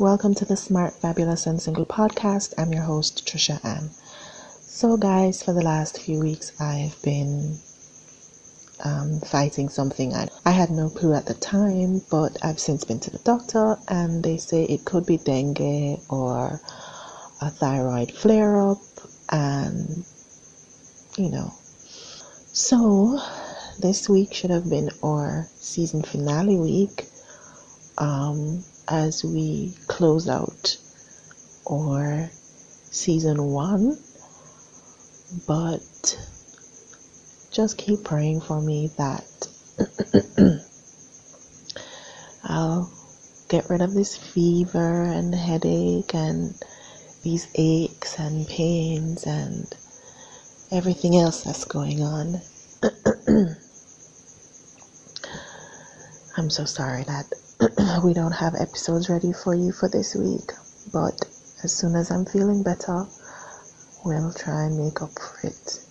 Welcome to the Smart, Fabulous, and Single podcast. I'm your host, Trisha Ann. So, guys, for the last few weeks, I've been um, fighting something. I, I had no clue at the time, but I've since been to the doctor, and they say it could be dengue or a thyroid flare up, and you know. So, this week should have been our season finale week um, as we close out our season one. But just keep praying for me that I'll get rid of this fever and headache and these aches and pains and everything else that's going on. I'm so sorry that we don't have episodes ready for you for this week, but as soon as I'm feeling better, we'll try and make up for it.